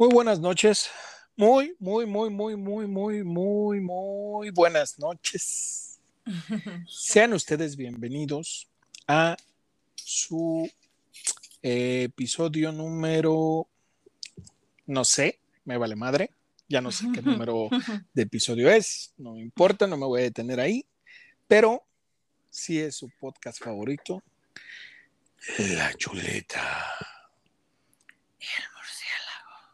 Muy buenas noches. Muy, muy, muy, muy, muy, muy, muy, muy buenas noches. Sean ustedes bienvenidos a su eh, episodio número, no sé, me vale madre. Ya no sé qué número de episodio es, no me importa, no me voy a detener ahí, pero sí es su podcast favorito, La Chuleta.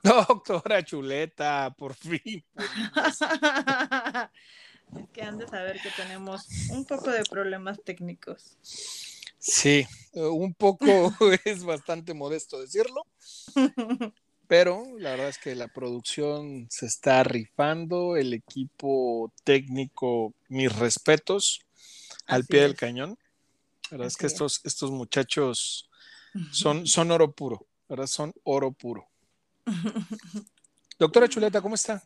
Doctora Chuleta, por fin. es que han de saber que tenemos un poco de problemas técnicos. Sí, un poco es bastante modesto decirlo, pero la verdad es que la producción se está rifando, el equipo técnico, mis respetos, al Así pie del cañón. La verdad es que es. estos, estos muchachos son, son oro puro, ¿verdad? Son oro puro. Doctora Chuleta, ¿cómo está?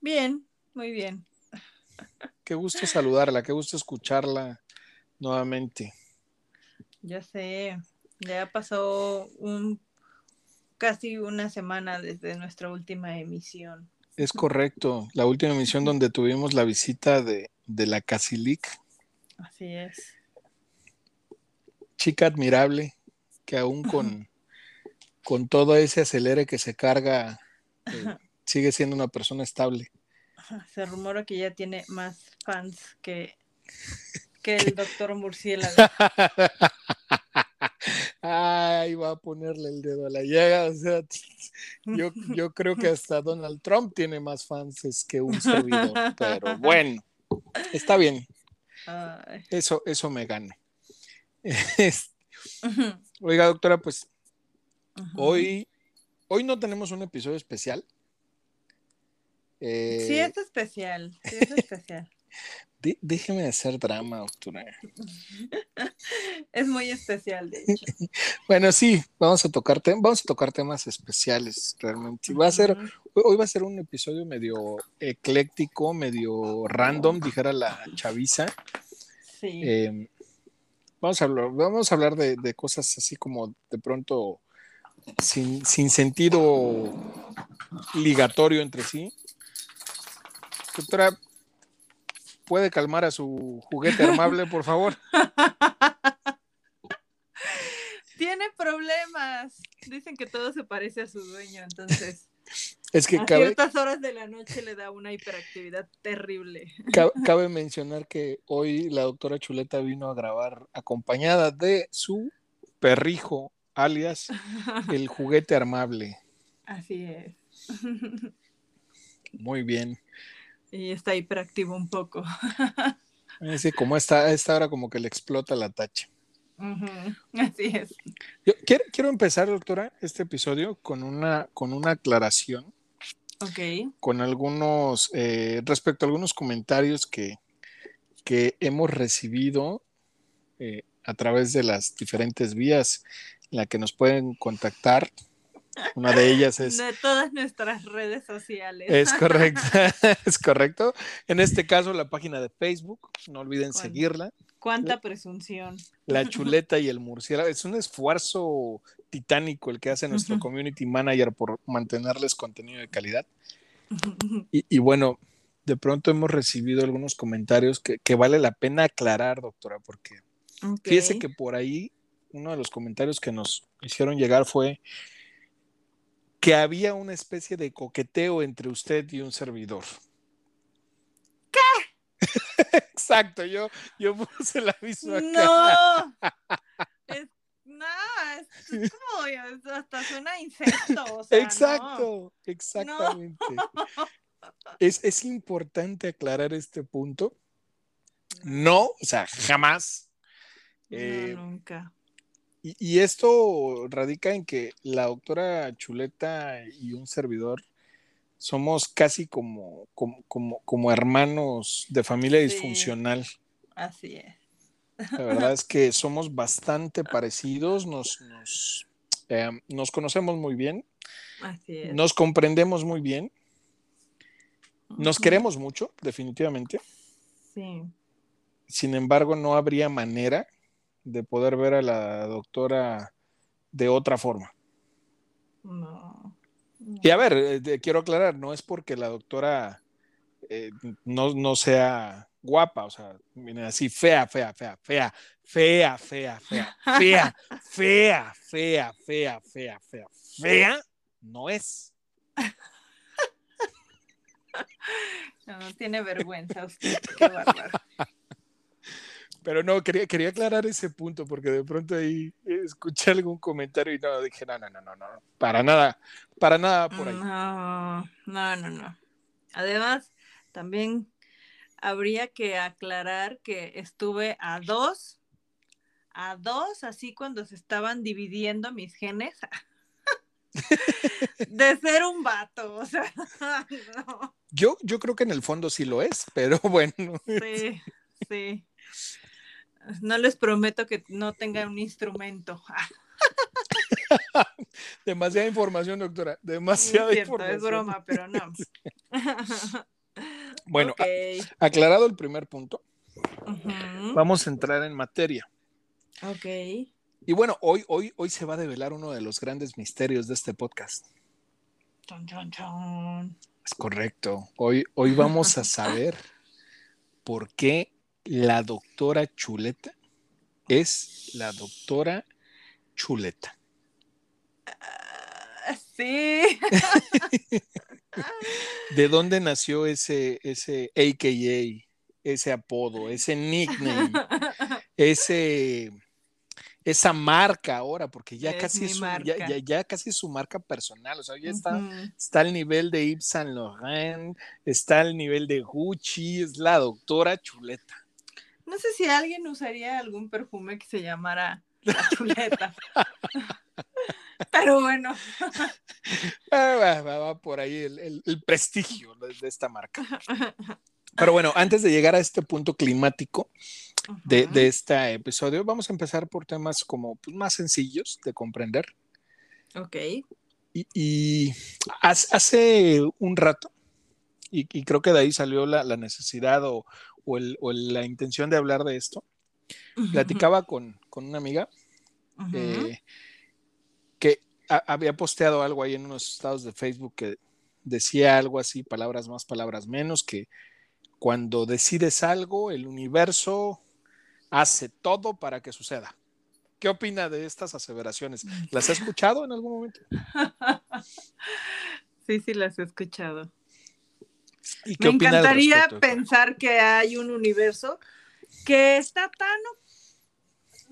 Bien, muy bien. Qué gusto saludarla, qué gusto escucharla nuevamente. Ya sé, ya pasó un casi una semana desde nuestra última emisión. Es correcto, la última emisión donde tuvimos la visita de, de la Casilic, Así es. chica admirable, que aún con, con todo ese acelere que se carga, eh, sigue siendo una persona estable. Se rumora que ya tiene más fans que, que el doctor Murciélago. Ay, va a ponerle el dedo a la llaga. O sea, yo, yo creo que hasta Donald Trump tiene más fans que un servidor, pero bueno, está bien, eso, eso me gana. Oiga, doctora, pues Hoy, hoy no tenemos un episodio especial. Eh, Sí, es especial. Sí, es especial. dé- déjeme hacer drama, doctora. Es muy especial, de hecho. Bueno, sí, vamos a tocar, vamos a tocar temas especiales realmente. Va a ser, hoy va a ser un episodio medio ecléctico, medio random, dijera la chaviza. Sí. Eh, vamos a hablar, vamos a hablar de, de cosas así como de pronto sin, sin sentido ligatorio entre sí. Doctora, ¿puede calmar a su juguete armable, por favor? Tiene problemas. Dicen que todo se parece a su dueño, entonces Es que a cabe, ciertas horas de la noche le da una hiperactividad terrible. ca- cabe mencionar que hoy la doctora Chuleta vino a grabar acompañada de su perrijo, alias el juguete armable. Así es. Muy bien. Y está hiperactivo un poco. Que como está a esta hora como que le explota la tacha. Así es. Yo quiero, quiero empezar, doctora, este episodio con una, con una aclaración, Ok. con algunos, eh, respecto a algunos comentarios que, que hemos recibido eh, a través de las diferentes vías en la que nos pueden contactar. Una de ellas es, De todas nuestras redes sociales. es correcta, es correcto. En este caso, la página de Facebook, no olviden seguirla. Cuánta presunción. La chuleta y el murciélago. Es un esfuerzo titánico el que hace nuestro community manager por mantenerles contenido de calidad. Y, y bueno, de pronto hemos recibido algunos comentarios que, que vale la pena aclarar, doctora, porque Ok. fíjese que por ahí uno de los comentarios que nos hicieron llegar fue que había una especie de coqueteo entre usted y un servidor. ¿Qué? Exacto, yo, yo puse la misma. No. Es, no, es, es como hasta suena incesto. O sea, Exacto, exactamente. Es, es importante aclarar este punto. No, o sea, jamás. No, Eh, no, nunca. Y, y esto radica en que la doctora Chuleta y un servidor somos casi como, como, como, como hermanos de familia Sí. disfuncional. Así es. La verdad es que somos bastante parecidos, nos, nos, eh, nos conocemos muy bien, Así es. nos comprendemos muy bien, nos queremos mucho, definitivamente. Sí. Sin embargo, no habría manera de poder ver a la doctora de otra forma. No. Y a ver, eh, quiero aclarar, no es porque la doctora eh, no, no, sea guapa, o sea, así fea, fea, fea, fea, fea, fea, fea, fea, fea, fea, fea, fea, fea, fea, no es. No, no tiene vergüenza usted, qué bárbaro. Pero no, quería, quería aclarar ese punto porque de pronto ahí escuché algún comentario y no, dije, no, no, no, no, no, para nada, para nada por ahí. No, no, no, no. Además, también habría que aclarar que estuve a dos, a dos, así cuando se estaban dividiendo mis genes, de ser un vato, o sea, no. Yo, yo creo que en el fondo sí lo es, pero bueno. Sí, sí. No les prometo que no tenga un instrumento. Demasiada información, doctora. Demasiada es cierto, información. Es broma, pero no. bueno, okay. aclarado el primer punto, uh -huh. vamos a entrar en materia. Ok. Y bueno, hoy, hoy, hoy se va a develar uno de los grandes misterios de este podcast. Chon, chon, chon. Es correcto. Hoy, hoy vamos a saber por qué la doctora Chuleta es la doctora Chuleta. Uh, sí. ¿De dónde nació ese, ese AKA, ese apodo, ese nickname, ese, esa marca ahora? Porque ya es casi es su, ya, ya, ya, casi es su marca personal. O sea, ya está, uh -huh. está al nivel de Yves Saint Laurent, está al nivel de Gucci, es la doctora Chuleta. No sé si alguien usaría algún perfume que se llamara la chuleta. Pero bueno. va, va, va, por ahí el, el, el, prestigio de esta marca. Pero bueno, antes de llegar a este punto climático de, de este episodio, vamos a empezar por temas como pues, más sencillos de comprender. Ok. Y, y hace un rato, y, y, creo que de ahí salió la, la necesidad o, o, el, o, la intención de hablar de esto, uh -huh. platicaba con, con, una amiga uh -huh. eh, que a, había posteado algo ahí en unos estados de Facebook que decía algo así, palabras más, palabras menos, que cuando decides algo, el universo hace todo para que suceda. ¿Qué opina de estas aseveraciones? ¿Las ha escuchado en algún momento? Sí, sí, las he escuchado. Me encantaría pensar que hay un universo que está tan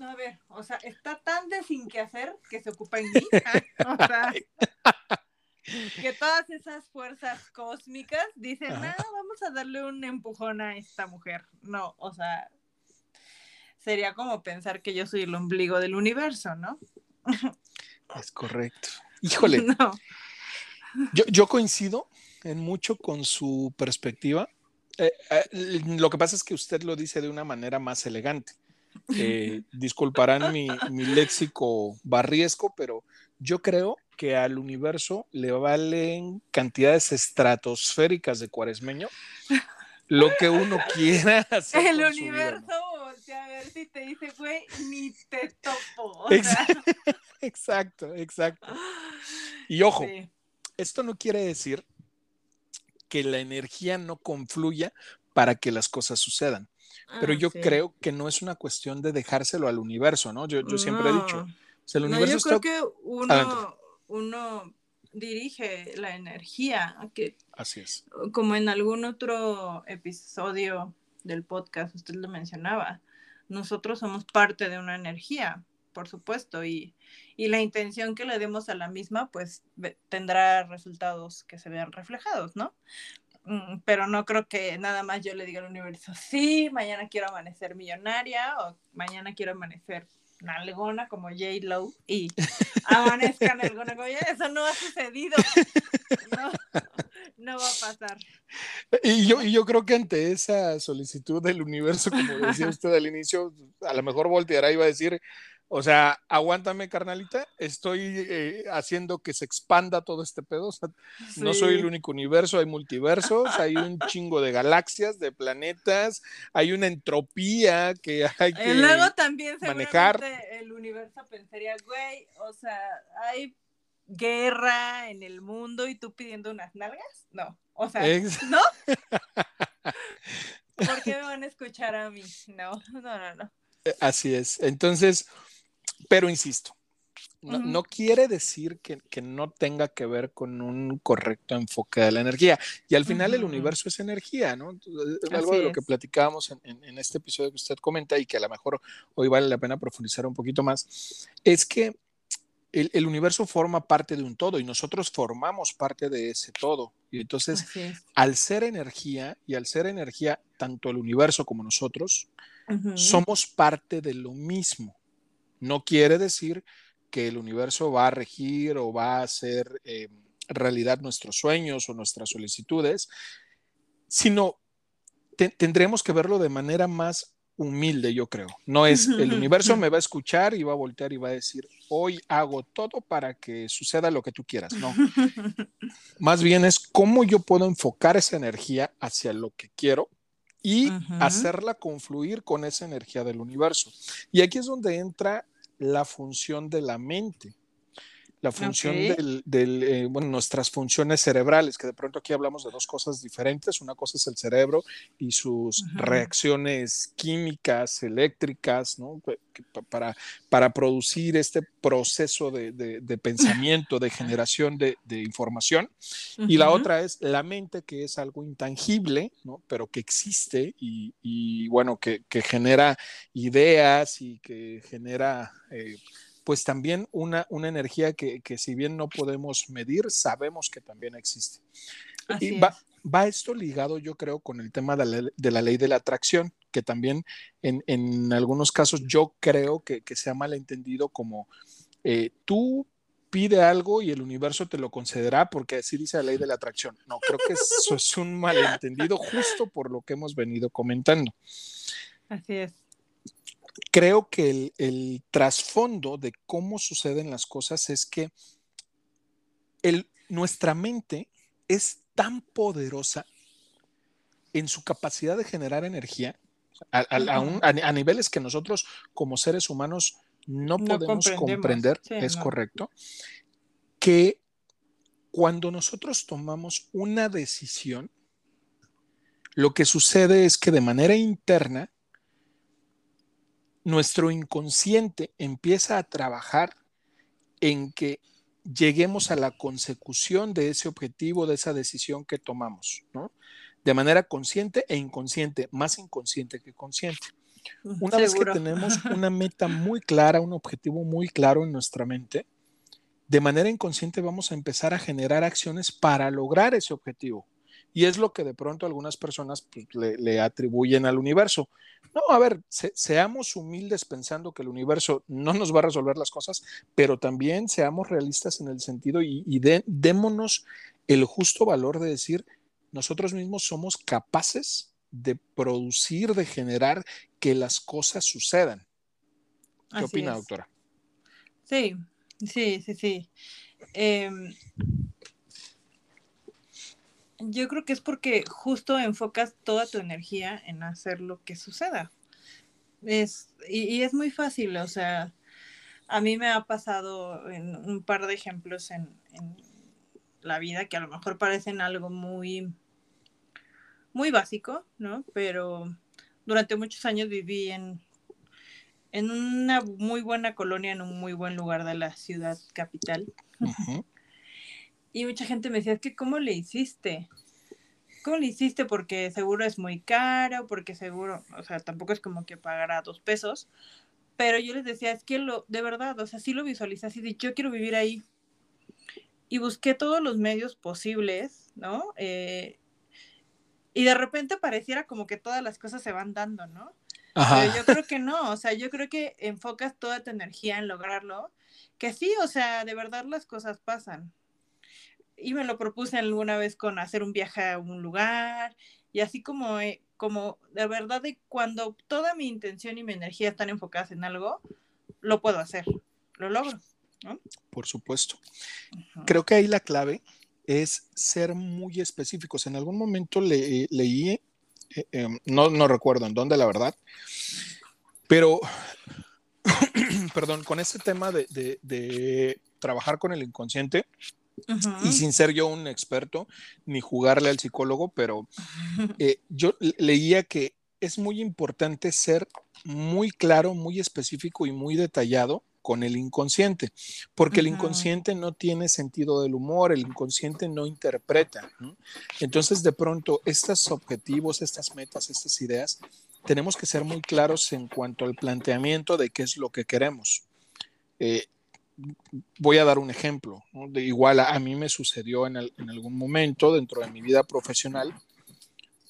a ver, o sea, está tan de sin que hacer que se ocupa en mí. o sea, que todas esas fuerzas cósmicas dicen, no, vamos a darle un empujón a esta mujer. No, o sea, sería como pensar que yo soy el ombligo del universo, ¿no? es correcto. Híjole. No. Yo, yo coincido en mucho con su perspectiva. Eh, eh, lo que pasa es que usted lo dice de una manera más elegante. Eh, disculparán mi, mi, léxico barriesco, pero yo creo que al universo le valen cantidades estratosféricas de cuaresmeño lo que uno quiera hacer. El universo voltea a ver si te dice, güey, ni te topo. O sea. Exacto, exacto. Y ojo, sí. esto no quiere decir que la energía no confluya para que las cosas sucedan. Pero Ah, yo sí. creo que no es una cuestión de dejárselo al universo, ¿no? Yo, yo siempre he dicho, No. o sea, el No, universo yo está... creo que uno, uno dirige la energía, que Así es. como en algún otro episodio del podcast usted lo mencionaba, nosotros somos parte de una energía, por supuesto, y, y la intención que le demos a la misma, pues tendrá resultados que se vean reflejados, ¿no? Mm, Pero no creo que nada más yo le diga al universo, sí, mañana quiero amanecer millonaria o mañana quiero amanecer nalgona como J. Lo y amanezca nalgona como ella. Eso no ha sucedido. No, no va a pasar. Y yo, y yo creo que ante esa solicitud del universo, como decía usted al inicio, a lo mejor volteará y va a decir, o sea, aguántame, carnalita, estoy eh, haciendo que se expanda todo este pedo. O sea, no soy el único universo, hay multiversos, hay un chingo de galaxias, de planetas, hay una entropía que hay que... Y luego también manejar. el universo pensaría, güey, o sea, hay guerra en el mundo y tú pidiendo unas nalgas. No, o sea, ¿no? ¿Por qué me van a escuchar a mí? No, no, no, no. Eh, así es. Entonces, pero insisto, no, quiere decir que, no tenga que ver con un correcto enfoque de la energía. Y al final el universo es energía, ¿no? algo de lo que platicábamos en, este episodio que usted comenta y que a lo mejor hoy vale la pena profundizar un poquito más, es que el, universo forma parte de un todo y nosotros formamos parte de ese todo. Y entonces, al ser energía y al ser energía, tanto el universo como nosotros, somos parte de lo mismo. No quiere decir que el universo va a regir o va a hacer eh, realidad nuestros sueños o nuestras solicitudes, sino tendremos que verlo de manera más humilde, yo creo. No es el universo me va a escuchar y va a voltear y va a decir, hoy hago todo para que suceda lo que tú quieras. No. Más bien es cómo yo puedo enfocar esa energía hacia lo que quiero y hacerla confluir con esa energía del universo. Y aquí es donde entra la función de la mente la función del, eh, bueno, nuestras funciones cerebrales, que de pronto aquí hablamos de dos cosas diferentes. Una cosa es el cerebro y sus reacciones químicas, eléctricas, ¿no? Para, para producir este proceso de, de, pensamiento, de generación de, información. Y la otra es la mente, que es algo intangible, ¿no? Pero que existe y, y bueno, que, que, genera ideas y que genera... Eh, pues también una, una energía que, si bien no podemos medir, sabemos que también existe. y va, va, esto ligado, yo creo, con el tema de la, ley de la atracción, que también en, algunos casos yo creo que, que se ha malentendido como eh, tú pide algo y el universo te lo concederá porque así dice la ley de la atracción. No, creo que eso es un malentendido justo por lo que hemos venido comentando. Así es creo que el, trasfondo de cómo suceden las cosas es que nuestra mente es tan poderosa en su capacidad de generar energía a, niveles que nosotros como seres humanos no, podemos comprender, es correcto, que cuando nosotros tomamos una decisión, lo que sucede es que de manera interna nuestro inconsciente empieza a trabajar en que lleguemos a la consecución de ese objetivo, de esa decisión que tomamos, ¿no? De manera consciente e inconsciente, más inconsciente que consciente. Una vez que tenemos una meta muy clara, un objetivo muy claro en nuestra mente, de manera inconsciente vamos a empezar a generar acciones para lograr ese objetivo. Y es lo que de pronto algunas personas pues, le, atribuyen al universo. No, a ver, seamos humildes pensando que el universo no nos va a resolver las cosas, pero también seamos realistas en el sentido y, démonos el justo valor de decir, nosotros mismos somos capaces de producir, de generar que las cosas sucedan. ¿Qué opina, doctora? Sí, sí, sí, sí. Em, yo creo que es porque justo enfocas toda tu energía en hacer lo que suceda. Es, y, es muy fácil, o sea, a mí me ha pasado en un par de ejemplos en, la vida que a lo mejor parecen algo muy, muy básico, ¿no? Pero durante muchos años viví en, en una muy buena colonia, en un muy buen lugar de la ciudad capital. Y mucha gente me decía, que ¿cómo le hiciste? ¿Cómo le hiciste? Porque seguro es muy caro, porque seguro, o sea, tampoco es como que pagará dos pesos. Pero yo les decía, es que lo, de verdad, o sea, sí lo visualicé así de yo quiero vivir ahí. Y busqué todos los medios posibles, ¿no? Eh, y de repente pareciera como que todas las cosas se van dando, ¿no? Pero yo creo que no, o sea, yo creo que enfocas toda tu energía en lograrlo, que sí, o sea, de verdad las cosas pasan y me lo propuse alguna vez con hacer un viaje a un lugar y así como, eh, como de verdad de cuando toda mi intención y mi energía están enfocadas en algo, lo puedo hacer, lo logro. Por supuesto. Creo que ahí la clave es ser muy específicos. En algún momento le, leí, eh, no, no recuerdo en dónde, la verdad, pero, perdón, con ese tema de trabajar con el inconsciente y sin ser yo un experto ni jugarle al psicólogo, pero eh, yo leía que es muy importante ser muy claro, muy específico y muy detallado con el inconsciente, porque el inconsciente no tiene sentido del humor, el inconsciente no interpreta. Entonces, de pronto, estos objetivos, estas metas, estas ideas, tenemos que ser muy claros en cuanto al planteamiento de qué es lo que queremos. Eh, voy a dar un ejemplo. De igual a, mí me sucedió en, en, algún momento dentro de mi vida profesional.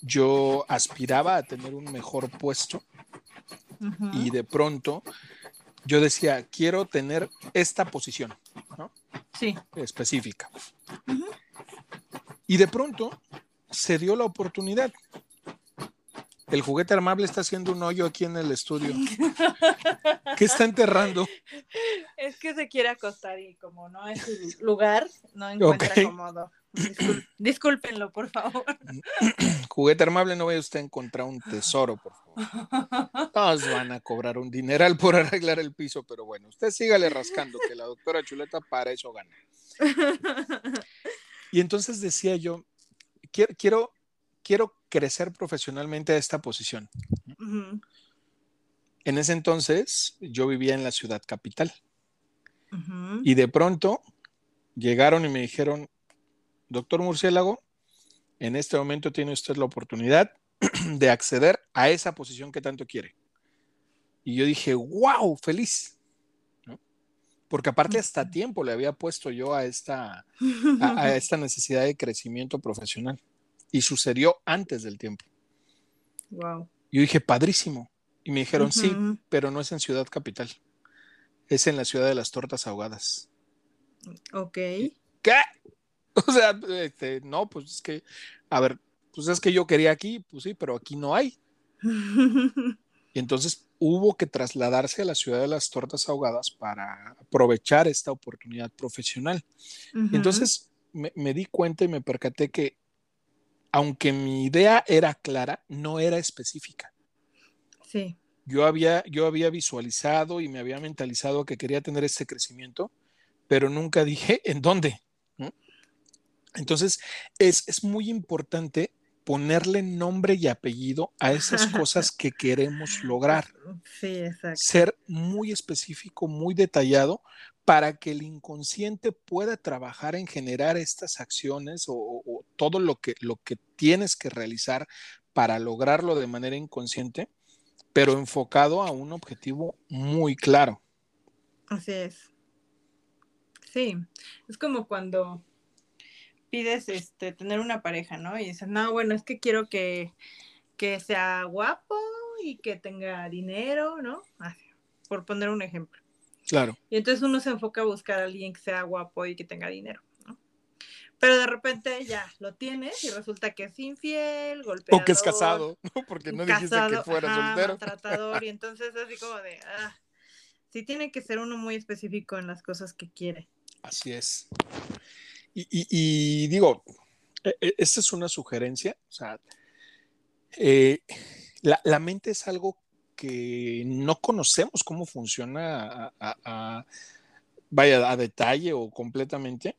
Yo aspiraba a tener un mejor puesto y de pronto yo decía, quiero tener esta posición, ¿no? Sí. Específica. Y de pronto se dio la oportunidad. El juguete armable está haciendo un hoyo aquí en el estudio. ¿Qué está enterrando? Es que se quiere acostar y como no es su lugar, no encuentra cómodo. discúlpenlo, por favor. Juguete armable, no vaya usted a encontrar un tesoro, por favor. Todos van a cobrar un dineral por arreglar el piso, pero bueno, usted sígale rascando, que la doctora Chuleta para eso gana. Y entonces decía yo, quiero, quiero, crecer profesionalmente a esta posición. En ese entonces yo vivía en la ciudad capital. Y de pronto llegaron y me dijeron, doctor Murciélago, en este momento tiene usted la oportunidad de acceder a esa posición que tanto quiere. Y yo dije, wow, feliz. Porque aparte hasta tiempo le había puesto yo a esta, a, esta necesidad de crecimiento profesional. Y sucedió antes del tiempo. Wow. Yo dije, padrísimo. Y me dijeron, sí, pero no es en Ciudad Capital. Es en la ciudad de las tortas ahogadas. Ok. ¿Qué? O sea, este, no, pues es que, a ver, pues es que yo quería aquí, pues sí, pero aquí no hay. Y entonces hubo que trasladarse a la ciudad de las tortas ahogadas para aprovechar esta oportunidad profesional. Entonces me, me, di cuenta y me percaté que, aunque mi idea era clara, no era específica. Sí. Yo había, yo había visualizado y me había mentalizado que quería tener este crecimiento, pero nunca dije en dónde. Entonces, es, muy importante ponerle nombre y apellido a esas cosas que queremos lograr. Sí, exacto. Ser muy específico, muy detallado para que el inconsciente pueda trabajar en generar estas acciones o, todo lo que, lo que tienes que realizar para lograrlo de manera inconsciente, pero enfocado a un objetivo muy claro. Así es. Sí, es como cuando pides este, tener una pareja, ¿no? Y dices, no, bueno, es que quiero que, sea guapo y que tenga dinero, ¿no? por poner un ejemplo. Claro. Y entonces uno se enfoca a buscar a alguien que sea guapo y que tenga dinero. Pero de repente ya lo tienes y resulta que es infiel, golpeador. O que es casado, ¿no? Porque no dijiste que fuera soltero. Tratador, y entonces así como de, ah, sí tiene que ser uno muy específico en las cosas que quiere. Así es. Y, digo, e, e, esta es una sugerencia, o sea, eh, la, mente es algo que no conocemos cómo funciona a, vaya a detalle o completamente,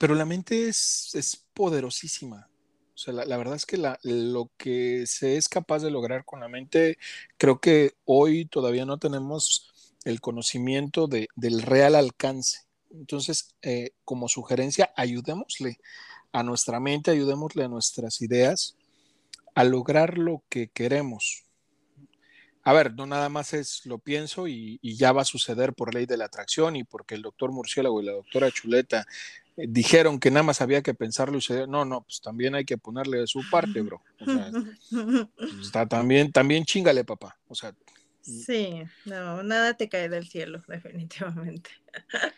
pero la mente es, poderosísima. O sea, la, verdad es que lo que se es capaz de lograr con la mente, creo que hoy todavía no tenemos el conocimiento del real alcance. Entonces, eh, como sugerencia, ayudémosle a nuestra mente, ayudémosle a nuestras ideas a lograr lo que queremos. A ver, no nada más es lo pienso y, ya va a suceder por ley de la atracción y porque el doctor Murciélago y la doctora Chuleta dijeron que nada más había que pensarlo y se... No, no, pues también hay que ponerle de su parte, bro. O sea, está también, también chingale, papá. O sea, Sí, no, nada te cae del cielo, definitivamente.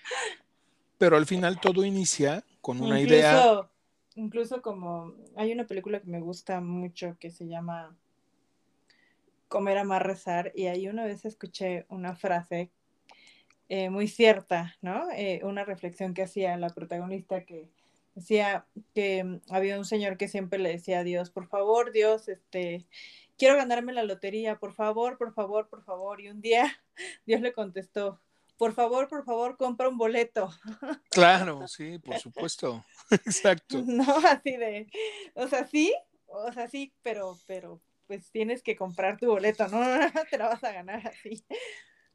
Pero al final todo inicia con una idea. Incluso como hay una película que me gusta mucho que se llama Comer, Amar, Rezar, y ahí una vez escuché una frase eh, muy cierta, ¿no? Eh, una reflexión que hacía la protagonista que decía que había un señor que siempre le decía a Dios, por favor, Dios, este, quiero ganarme la lotería, por favor, por favor, por favor. Y un día Dios le contestó, por favor, por favor, compra un boleto. Claro, sí, por supuesto. Exacto. No, así de, o sea, sí, o sea, sí, pero, pero, pues tienes que comprar tu boleto, no te la vas a ganar así.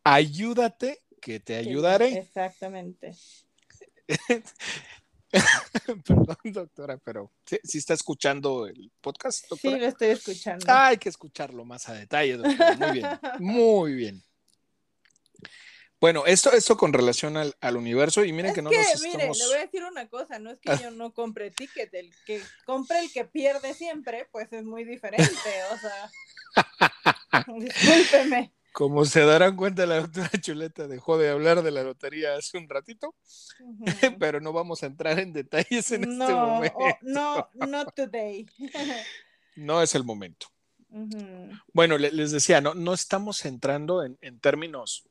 Ayúdate, que te ayudaré. Exactamente. Perdón, doctora, pero ¿sí, está escuchando el podcast, doctora? Sí, lo estoy escuchando. Ah, hay que escucharlo más a detalle, doctora. Muy bien, muy bien. Bueno, esto, esto con relación al, al universo, y miren Es que no que, nos mire, estamos... le voy a decir una cosa, no es que yo no compre ticket, el que compre el que pierde siempre, pues es muy diferente, o sea, discúlpeme. Como se darán cuenta, la doctora Chuleta dejó de hablar de la lotería hace un ratito, pero no vamos a entrar en detalles en este No, momento. oh, no, not today. No es el momento. Bueno, le- les decía, no, no estamos entrando en, en términos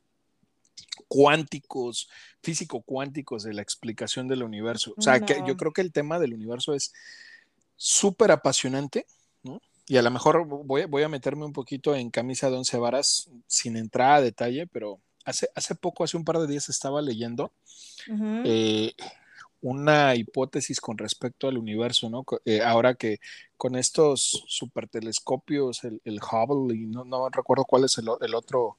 cuánticos, físico-cuánticos de la explicación del universo. O sea, que No. yo creo que el tema del universo es súper apasionante, ¿no? Y a lo mejor voy, voy a meterme un poquito en camisa de once varas sin entrar a detalle, pero hace, hace poco, hace un par de días estaba leyendo eh, una hipótesis con respecto al universo, ¿no? Eh, ahora que con estos supertelescopios, el, el Hubble y no, no recuerdo cuál es el, el otro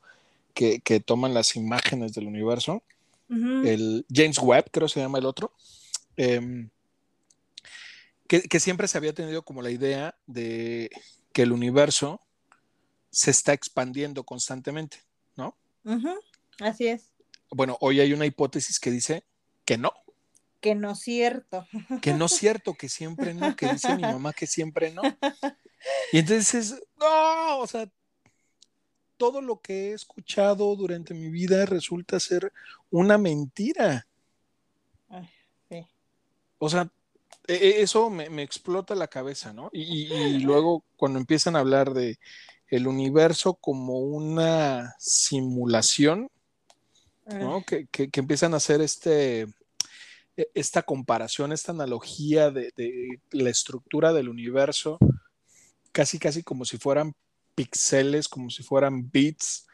que, que toman las imágenes del universo, el James Webb, creo se llama el otro, em, que, que siempre se había tenido como la idea de que el universo se está expandiendo constantemente, ¿no? Así es, Bueno, hoy hay una hipótesis que dice que no, que no es cierto. que no es cierto, que siempre no, que dice mi mamá que siempre no. Y entonces, no, o sea, todo lo que he escuchado durante mi vida resulta ser una mentira. Sí. O sea, eso me, me explota la cabeza, ¿no? Y, luego cuando empiezan a hablar de el universo como una simulación, ¿no? Que, que- que empiezan a hacer este, e- esta comparación, esta analogía de, de la estructura del universo, casi, casi como si fueran píxeles, como si fueran bits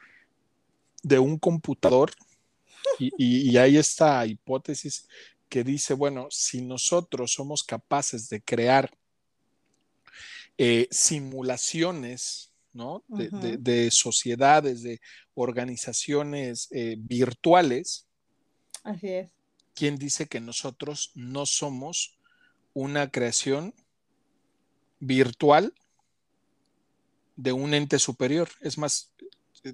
de un computador. Y, y- y hay esta hipótesis que dice, bueno, si nosotros somos capaces de crear eh, simulaciones, ¿no? De, de- de sociedades, de organizaciones eh, virtuales, Así es. ¿quién dice que nosotros no somos una creación virtual de un ente superior? Es más,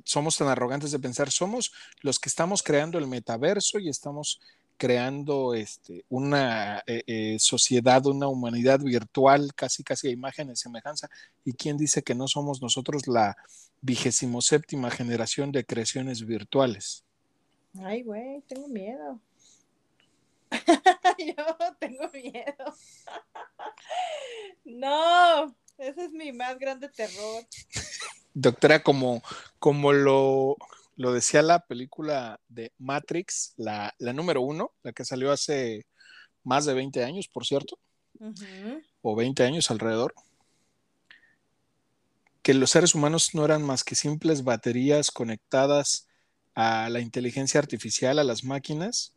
somos tan arrogantes de pensar, somos los que estamos creando el metaverso y estamos creando este, una eh, eh, sociedad, una humanidad virtual, casi casi a imagen y semejanza. ¿Y quién dice que no somos nosotros la vigésimo séptima generación de creaciones virtuales? Ay, güey, tengo miedo. Yo tengo miedo. no, ese es mi más grande terror. Doctora, como, como lo, lo decía la película de Matrix, la, la número uno, la que salió hace más de 20 años, por cierto, o 20 años alrededor, que los seres humanos no eran más que simples baterías conectadas a la inteligencia artificial, a las máquinas,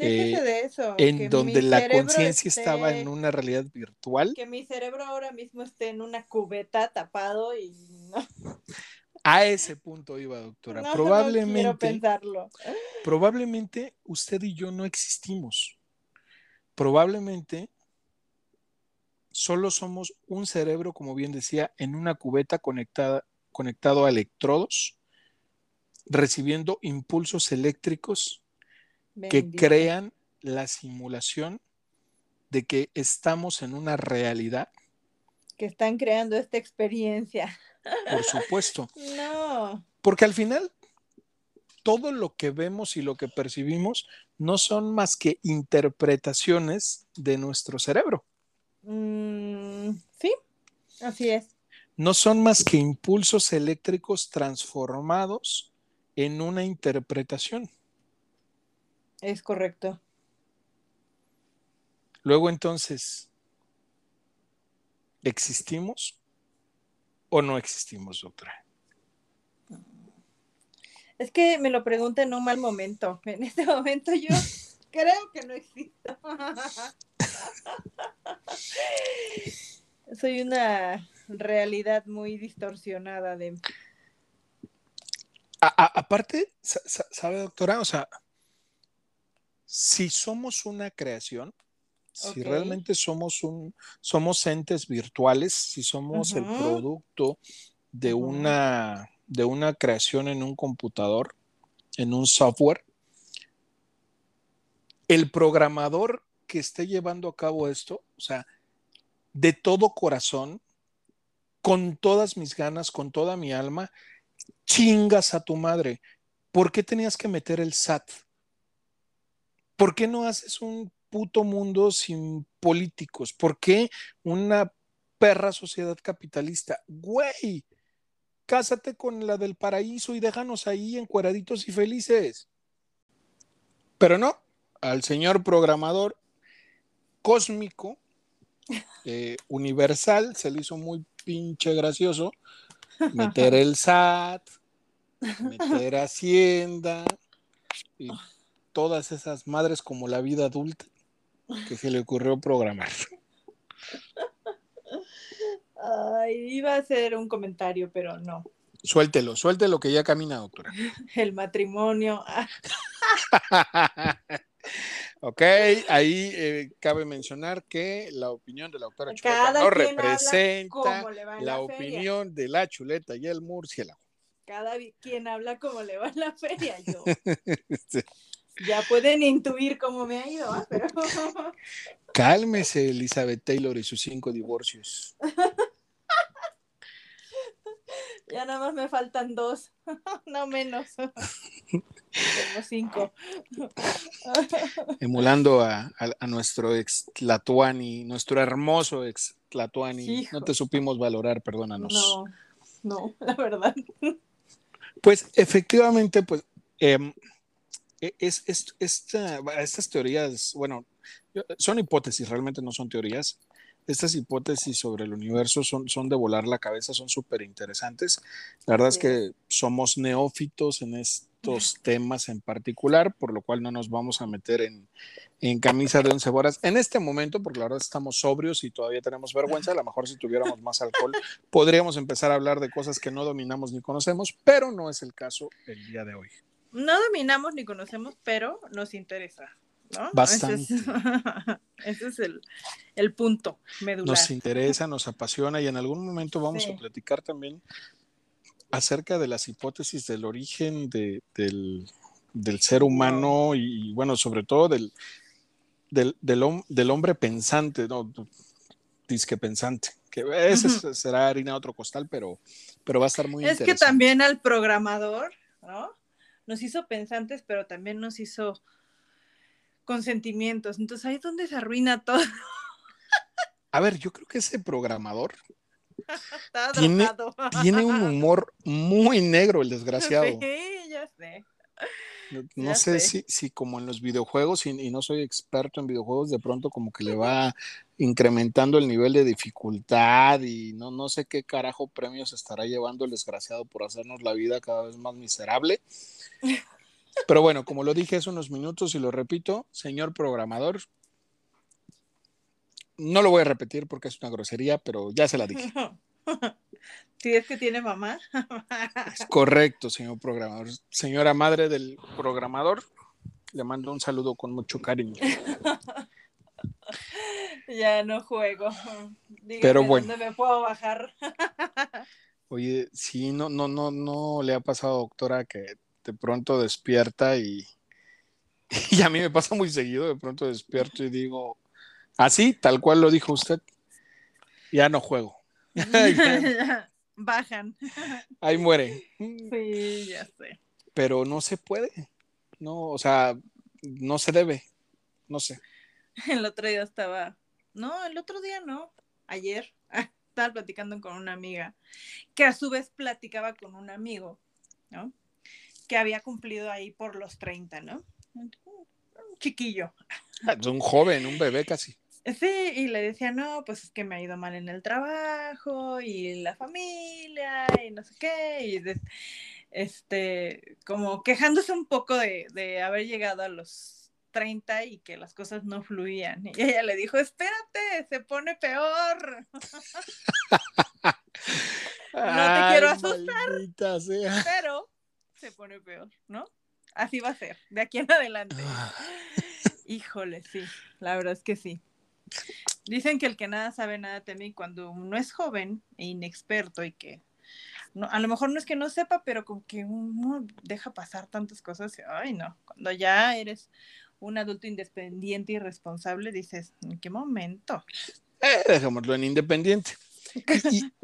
Eh, de eso. en donde la conciencia estaba en una realidad virtual. Que mi cerebro ahora mismo esté en una cubeta tapado y no, A ese punto iba, doctora. no, no quiero probablemente, pensarlo. probablemente usted y yo no existimos. Probablemente solo somos un cerebro, como bien decía, en una cubeta conectada, conectado a electrodos, recibiendo impulsos eléctricos que crean la simulación de que estamos en una realidad, Que están creando esta experiencia. por supuesto. No. Porque al final, todo lo que vemos y lo que percibimos no son más que interpretaciones de nuestro cerebro. Mm, sí, así es. No son más que impulsos eléctricos transformados en una interpretación. Es correcto. Luego entonces, ¿existimos o no existimos, doctora? Es que me lo pregunta en un mal momento. En este momento yo creo que no existo. Soy una realidad muy distorsionada de... aparte, ¿sabe, doctora? O sea, si somos una creación, si realmente somos un, somos entes virtuales, si somos el producto de una, de una creación en un computador, en un software, el programador que esté llevando a cabo esto, o sea, de todo corazón, con todas mis ganas, con toda mi alma, chingas a tu madre. ¿Por qué tenías que meter el SAT? ¿Por qué no haces un puto mundo sin políticos? ¿Por qué una perra sociedad capitalista? Güey, cásate con la del paraíso y déjanos ahí encueraditos y felices. Pero no, al señor programador cósmico, eh, universal, se le hizo muy pinche gracioso meter el SAT, meter Hacienda y todas esas madres como la vida adulta que se le ocurrió programar. Ay, iba a hacer un comentario, pero no. Suéltelo, suéltelo que ya camina, doctora. El matrimonio. Ok, ahí eh, cabe mencionar que la opinión de la doctora Chuleta no representa la, opinión de la Chuleta y el murciélago. Cada quien habla como le va en la feria, yo. Ya pueden intuir cómo me ha ido, ¿ah? pero... Cálmese, Elizabeth Taylor y sus cinco divorcios. Ya nada más me faltan dos, no menos. Tengo cinco. Emulando a, nuestro ex Tlatuani, nuestro hermoso ex Tlatuani. No te supimos valorar, perdónanos. No, no, la verdad. Pues efectivamente, pues em, e, es, estas teorías, bueno, son hipótesis, realmente no son teorías estas hipótesis sobre el universo son, son de volar la cabeza, son súper interesantes. La verdad es que somos neófitos en estos temas en particular, por lo cual no nos vamos a meter en, en camisa de once horas en este momento, porque la verdad estamos sobrios y todavía tenemos vergüenza. A lo mejor si tuviéramos más alcohol, podríamos empezar a hablar de cosas que no dominamos ni conocemos, pero no es el caso el día de hoy. No dominamos ni conocemos, pero nos interesa. Bastante. Ese es, el, punto medular. Nos interesa, nos apasiona y en algún momento vamos a platicar también acerca de las hipótesis del origen del, ser humano y, bueno, sobre todo del, del, hombre pensante, no, disque pensante, que ese será harina otro costal, pero, pero va a estar muy interesante. Es que también al programador, ¿no? Nos hizo pensantes, pero también nos hizo con sentimientos. Entonces ahí es donde se arruina todo. A ver, yo creo que ese programador tiene, tiene, un humor muy negro, el desgraciado. Sí, ya sé. No, sé, Si, si, como en los videojuegos, y, no soy experto en videojuegos, de pronto como que le va incrementando el nivel de dificultad y no, no sé qué carajo premios estará llevando el desgraciado por hacernos la vida cada vez más miserable. Pero bueno, como lo dije hace unos minutos y lo repito, señor programador, no lo voy a repetir porque es una grosería, pero ya se la dije. Si es que tiene mamá. Es correcto, señor programador. Señora madre del programador, le mando un saludo con mucho cariño. Ya no juego. pero bueno. ¿Dónde me puedo bajar? Oye, sí, no, no, no, no le ha pasado, doctora, que de pronto despierta y, y a mí me pasa muy seguido, de pronto despierto y digo, así, tal cual lo dijo usted, ya no juego. Bajan. Ahí muere. Sí, ya sé. Pero no se puede, no, o sea, no se debe, no sé. El otro día estaba, no, el otro día no, ayer estaba platicando con una amiga que a su vez platicaba con un amigo, ¿no? Que había cumplido ahí por los 30, ¿no? Un chiquillo. Un joven, un bebé casi. Sí, y le decía, no, pues es que me ha ido mal en el trabajo y la familia y no sé qué. Y este, como quejándose un poco de, de haber llegado a los 30 y que las cosas no fluían. Y ella le dijo, espérate, se pone peor. no te quiero asustar, pero se pone peor, ¿no? Así va a ser, de aquí en adelante. Ah. Híjole, sí, la verdad es que sí. Dicen que el que nada sabe, nada teme, y cuando uno es joven e inexperto y que no, a lo mejor no es que no sepa, pero como que uno deja pasar tantas cosas, ay no, cuando ya eres un adulto independiente y responsable, dices, ¿en qué momento? Eh, dejémoslo en independiente.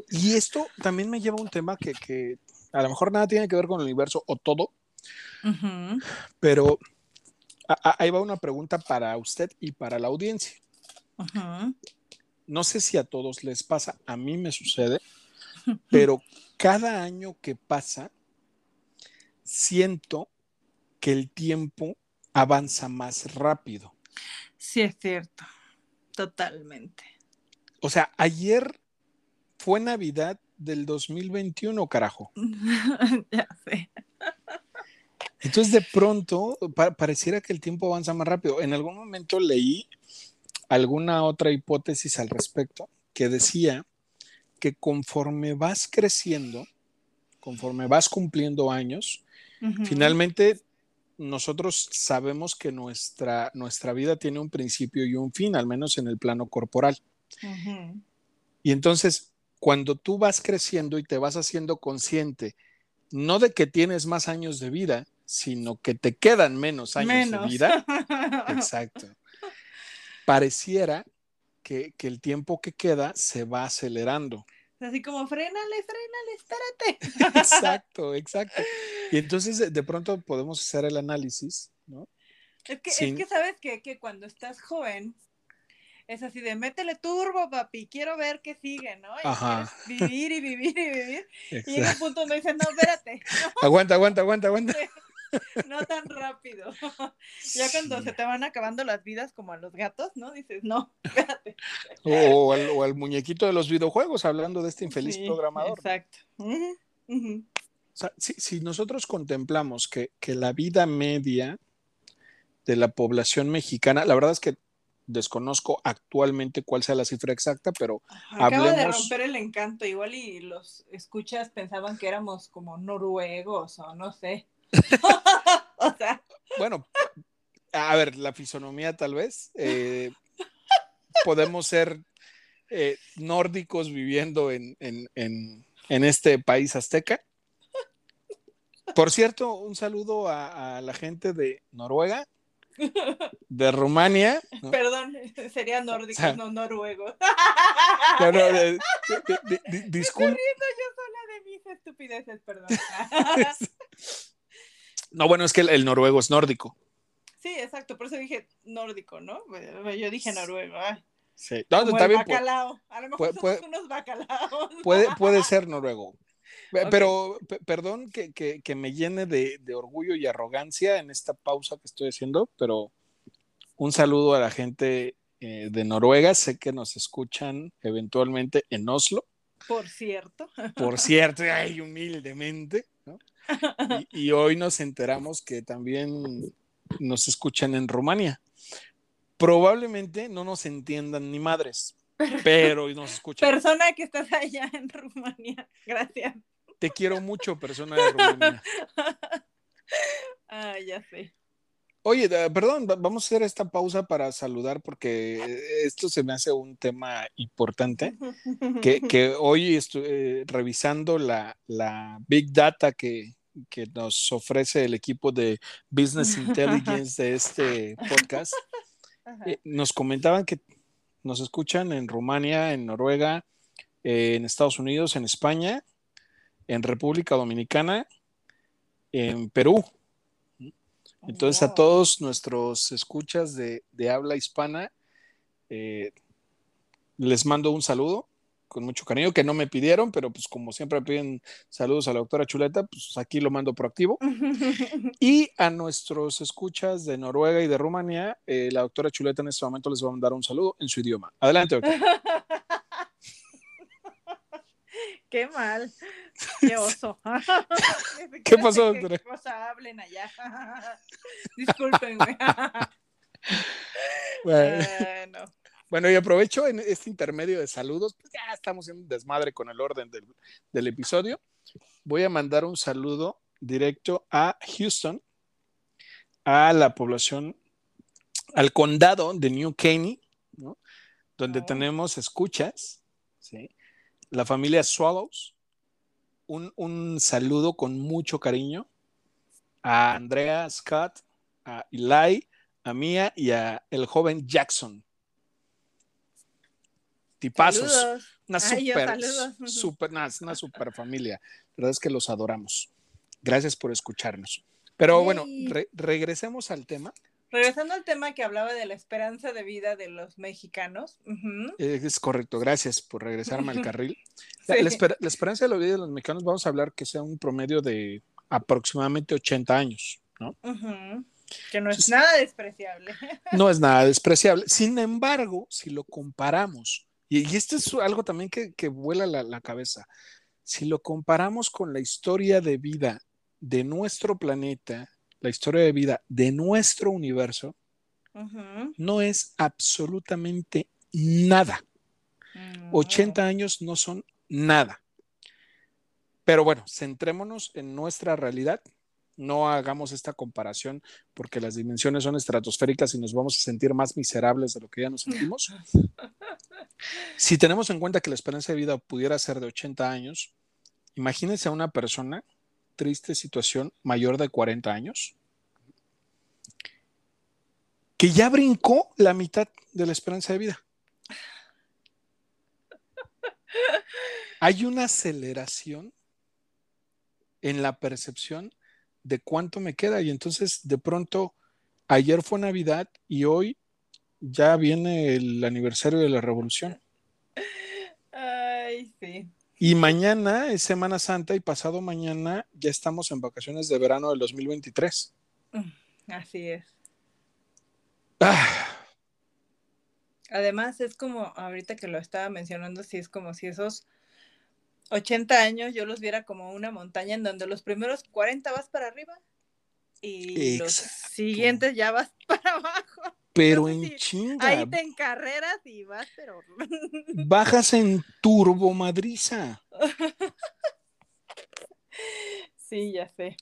Y, esto también me lleva a un tema que, a lo mejor nada tiene que ver con el universo o todo, pero ahí va una pregunta para usted y para la audiencia. No sé si a todos les pasa, a mí me sucede, pero cada año que pasa, siento que el tiempo avanza más rápido. Sí, es cierto, totalmente. O sea, ayer fue Navidad del 2021, carajo. ya sé. Entonces, de pronto, pareciera que el tiempo avanza más rápido. En algún momento leí alguna otra hipótesis al respecto que decía que conforme vas creciendo, conforme vas cumpliendo años, finalmente nosotros sabemos que nuestra, nuestra vida tiene un principio y un fin, al menos en el plano corporal. Y entonces, cuando tú vas creciendo y te vas haciendo consciente, no de que tienes más años de vida, sino que te quedan menos años de vida. Exacto. Pareciera que, que, el tiempo que queda se va acelerando. Así como, frénale, frénale, espérate. Exacto, exacto. Y entonces de pronto podemos hacer el análisis, ¿no? Es que, es que sabes que, que cuando estás joven, es así de métele turbo, papi, quiero ver qué sigue, ¿no? Y vivir y vivir y vivir. Y en un punto donde dices, no, espérate. Aguanta, aguanta, aguanta, aguanta. no tan rápido. Ya cuando se te van acabando las vidas como a los gatos, ¿no? Dices, no, espérate. O al, muñequito de los videojuegos, hablando de este infeliz programador. Exacto. O sea, si, nosotros contemplamos que, la vida media de la población mexicana, la verdad es que desconozco actualmente cuál sea la cifra exacta, pero acaba de romper el encanto, igual y los escuchas pensaban que éramos como noruegos o no sé. o sea. Bueno, a ver, la fisonomía tal vez. Eh, podemos ser eh, nórdicos viviendo en, este país azteca. Por cierto, un saludo a, la gente de Noruega, de Rumania. Perdón, sería nórdico, no noruego. disculpe. yo sola de mis estupideces, perdón. No, bueno, es que el, noruego es nórdico. Sí, exacto, por eso dije nórdico, ¿no? Yo dije noruego. Sí, no, está bien. Bacalao. A lo mejor puede, somos unos bacalaos. Puede, puede ser noruego. Pero, perdón que, que, me llene de, de, orgullo y arrogancia en esta pausa que estoy haciendo, pero un saludo a la gente eh, de Noruega. Sé que nos escuchan eventualmente en Oslo. Por cierto. Por cierto, ay, humildemente. ¿no? Y, hoy nos enteramos que también nos escuchan en Rumania. Probablemente no nos entiendan ni madres, pero nos escuchan. Persona que estás allá en Rumania, gracias. Te quiero mucho, persona de Rumania. Ah, ya sé. Oye, perdón, vamos a hacer esta pausa para saludar porque esto se me hace un tema importante, que, hoy estoy eh, revisando la, Big Data que, nos ofrece el equipo de Business Intelligence de este podcast. Eh, nos comentaban que nos escuchan en Rumania, en Noruega, en Estados Unidos, en España, en República Dominicana, en Perú. Entonces a todos nuestros escuchas de, habla hispana, eh, les mando un saludo con mucho cariño, que no me pidieron, pero pues como siempre piden saludos a la doctora Chuleta, pues aquí lo mando proactivo. y a nuestros escuchas de Noruega y de Rumanía, eh, la doctora Chuleta en este momento les va a mandar un saludo en su idioma. Adelante, doctora. Qué mal. Qué oso. ¿Qué pasó, doctora? ¿Qué cosa hablen allá? Disculpen, güey. Bueno. Bueno. y aprovecho en este intermedio de saludos, pues ya estamos en un desmadre con el orden del, del episodio. Voy a mandar un saludo directo a Houston, a la población, al condado de New Caney, ¿no? donde oh. tenemos escuchas, ¿sí? la familia Swallows. Un, un, saludo con mucho cariño a Andrea, Scott, a Eli, a Mia y a el joven Jackson. Tipazos. Una super, super, una, super familia. La verdad es que los adoramos. Gracias por escucharnos. Pero bueno, regresemos al tema. Regresando al tema que hablaba de la esperanza de vida de los mexicanos. Es correcto, gracias por regresarme al carril. La, esperanza de la vida de los mexicanos, vamos a hablar que sea un promedio de aproximadamente 80 años, ¿no? Que no es nada despreciable. No es nada despreciable. Sin embargo, si lo comparamos, y, esto es algo también que, vuela la cabeza, si lo comparamos con la historia de vida de nuestro planeta, la historia de vida de nuestro universo, no es absolutamente nada. 80 años no son nada. Pero bueno, centrémonos en nuestra realidad. No hagamos esta comparación porque las dimensiones son estratosféricas y nos vamos a sentir más miserables de lo que ya nos sentimos. si tenemos en cuenta que la esperanza de vida pudiera ser de 80 años, imagínense a una persona triste situación mayor de 40 años, que ya brincó la mitad de la esperanza de vida. Hay una aceleración en la percepción de cuánto me queda y entonces de pronto ayer fue Navidad y hoy ya viene el aniversario de la revolución. Ay, sí. Y mañana es Semana Santa y pasado mañana ya estamos en vacaciones de verano del 2023. Mm, así es. Ah. Además, es como, ahorita que lo estaba mencionando, sí es como si esos 80 años yo los viera como una montaña en donde los primeros 40 vas para arriba y los siguientes ya vas para abajo. Pero en chinga. Ahí te encarreras y vas, pero. Bajas en turbo madriza. sí, ya sé.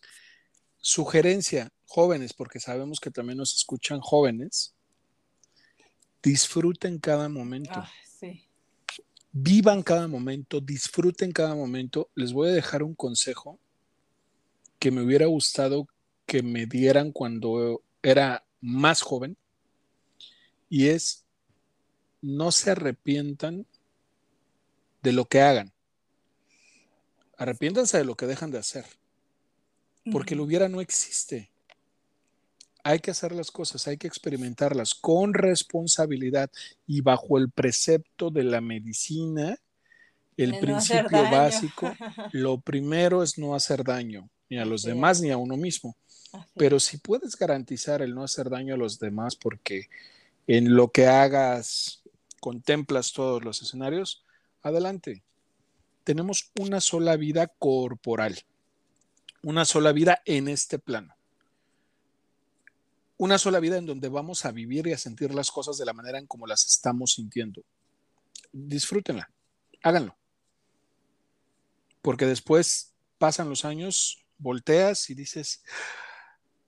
Sugerencia, jóvenes, porque sabemos que también nos escuchan jóvenes. Disfruten cada momento. Ah, sí. Vivan cada momento, disfruten cada momento. Les voy a dejar un consejo que me hubiera gustado que me dieran cuando era más joven y es no se arrepientan de lo que hagan. Arrepiéntanse de lo que dejan de hacer. Porque lo hubiera no existe. Hay que hacer las cosas, hay que experimentarlas con responsabilidad y bajo el precepto de la medicina, el principio básico, lo primero es no hacer daño, ni a los demás ni a uno mismo. Pero si puedes garantizar el no hacer daño a los demás porque en lo que hagas contemplas todos los escenarios, adelante. Tenemos una sola vida corporal, una sola vida en este plano, una sola vida en donde vamos a vivir y a sentir las cosas de la manera en como las estamos sintiendo. Disfrútenla, háganlo. Porque después pasan los años, volteas y dices,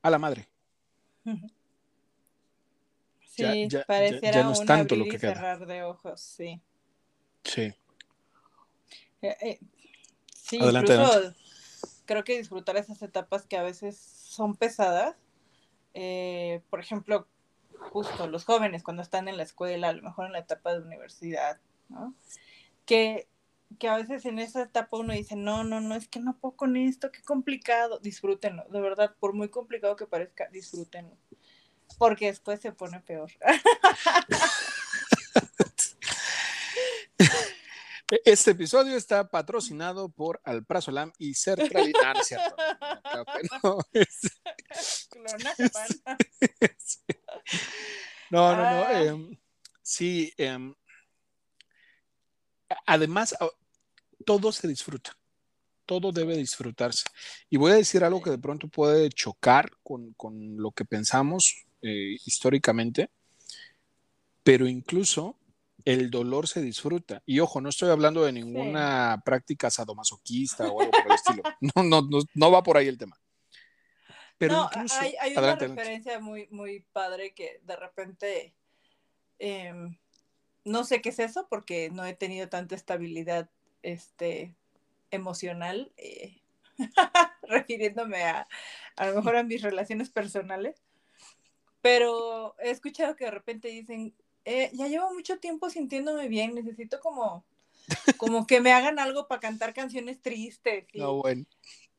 a la madre. Sí, pareciera no es tanto lo que cerrar de ojos, sí. Sí. Eh, eh, sí, incluso creo que disfrutar esas etapas que a veces son pesadas, eh, por ejemplo, justo los jóvenes cuando están en la escuela, a lo mejor en la etapa de universidad, ¿no? Que, que a veces en esa etapa uno dice, no, no, no, es que no puedo con esto, qué complicado, disfrútenlo, de verdad, por muy complicado que parezca, disfrútenlo porque después se pone peor. Este episodio está patrocinado por Alprazolam y Sertralin. Ah, no cierto. No, no, no. Em, sí, em, además, todo se disfruta. Todo debe disfrutarse. Y voy a decir algo que de pronto puede chocar con, con lo que pensamos eh, históricamente, pero incluso el dolor se disfruta. Y ojo, no estoy hablando de ninguna sí. práctica sadomasoquista o algo por el estilo. No, no, no, no va por ahí el tema. Pero no, incluso, hay, hay una adelante, referencia muy, muy padre que de repente eh, no sé qué es eso porque no he tenido tanta estabilidad este, emocional, eh, refiriéndome a a lo mejor a mis relaciones personales, pero he escuchado que de repente dicen, eh, ya llevo mucho tiempo sintiéndome bien, necesito como, como que me hagan algo para cantar canciones tristes. Y, no, bueno.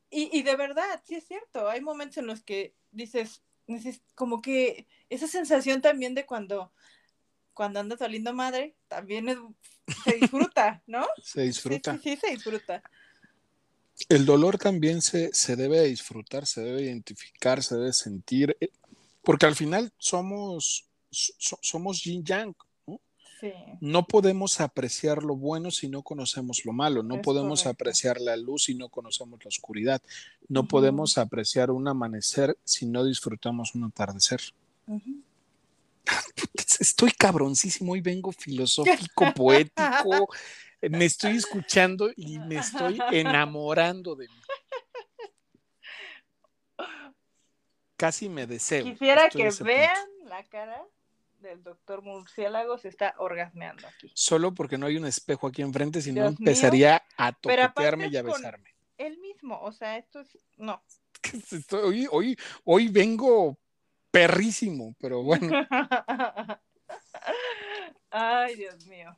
y, y, de verdad, sí es cierto, hay momentos en los que dices, como que esa sensación también de cuando, cuando andas saliendo madre, también es, se disfruta, ¿no? Se disfruta. Sí, sí, sí, se disfruta. El dolor también se, se debe disfrutar, se debe identificar, se debe sentir, eh, porque al final somos, so, somos yin yang. ¿no? Sí. no podemos apreciar lo bueno si no conocemos lo malo, no Es podemos correcto. apreciar la luz si no conocemos la oscuridad, no uh -huh. podemos apreciar un amanecer si no disfrutamos un atardecer. Uh -huh. Estoy cabroncísimo y vengo filosófico, poético, me estoy escuchando y me estoy enamorando de mí. Casi me deseo. Quisiera que vean la cara del doctor Murciélago, se está orgasmeando aquí. Solo porque no hay un espejo aquí enfrente, si no empezaría mío, a toquetearme y a besarme. Él mismo, o sea, esto es. No. Hoy, hoy, hoy vengo perrísimo, pero bueno. Ay, Dios mío.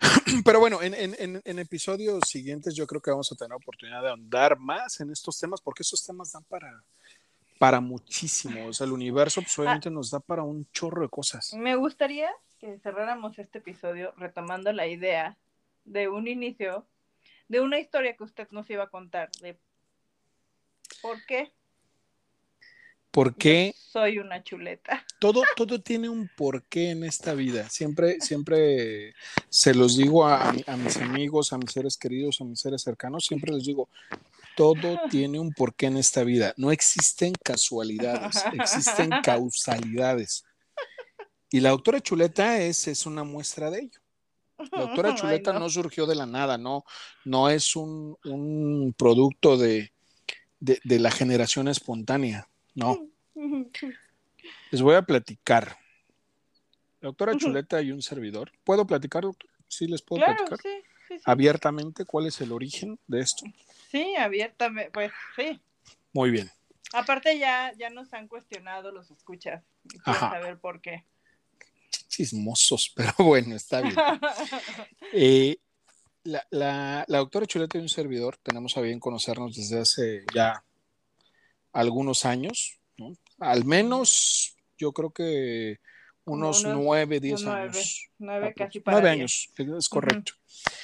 Pero bueno, en, en, en, episodios siguientes yo creo que vamos a tener oportunidad de ahondar más en estos temas, porque esos temas dan para, para muchísimo. O sea, el universo pues, obviamente ah, nos da para un chorro de cosas. Me gustaría que cerráramos este episodio retomando la idea de un inicio, de una historia que usted nos iba a contar, de por qué ¿Por qué? Soy una chuleta. Todo, todo tiene un porqué en esta vida. Siempre, siempre se los digo a, a, mis amigos, a mis seres queridos, a mis seres cercanos, siempre les digo, todo tiene un porqué en esta vida. No existen casualidades, existen causalidades. Y la doctora Chuleta es, es una muestra de ello. La doctora Chuleta Ay, no. no. surgió de la nada, no, no es un, un producto de, de, de la generación espontánea. No. Les voy a platicar. La doctora Chuleta y un servidor. ¿Puedo platicar, doctor? Sí, les puedo claro, platicar. Sí, sí, sí. Abiertamente, ¿cuál es el origen de esto? Sí, abiertamente, pues sí. Muy bien. Aparte ya, ya nos han cuestionado los escuchas. Quiero saber por qué. Chismosos, pero bueno, está bien. eh, la, la, la doctora Chuleta y un servidor tenemos a bien conocernos desde hace ya algunos años, ¿no? Al menos yo creo que unos, unos nueve, diez años. Nueve, casi para Nueve años, es correcto. Uh -huh.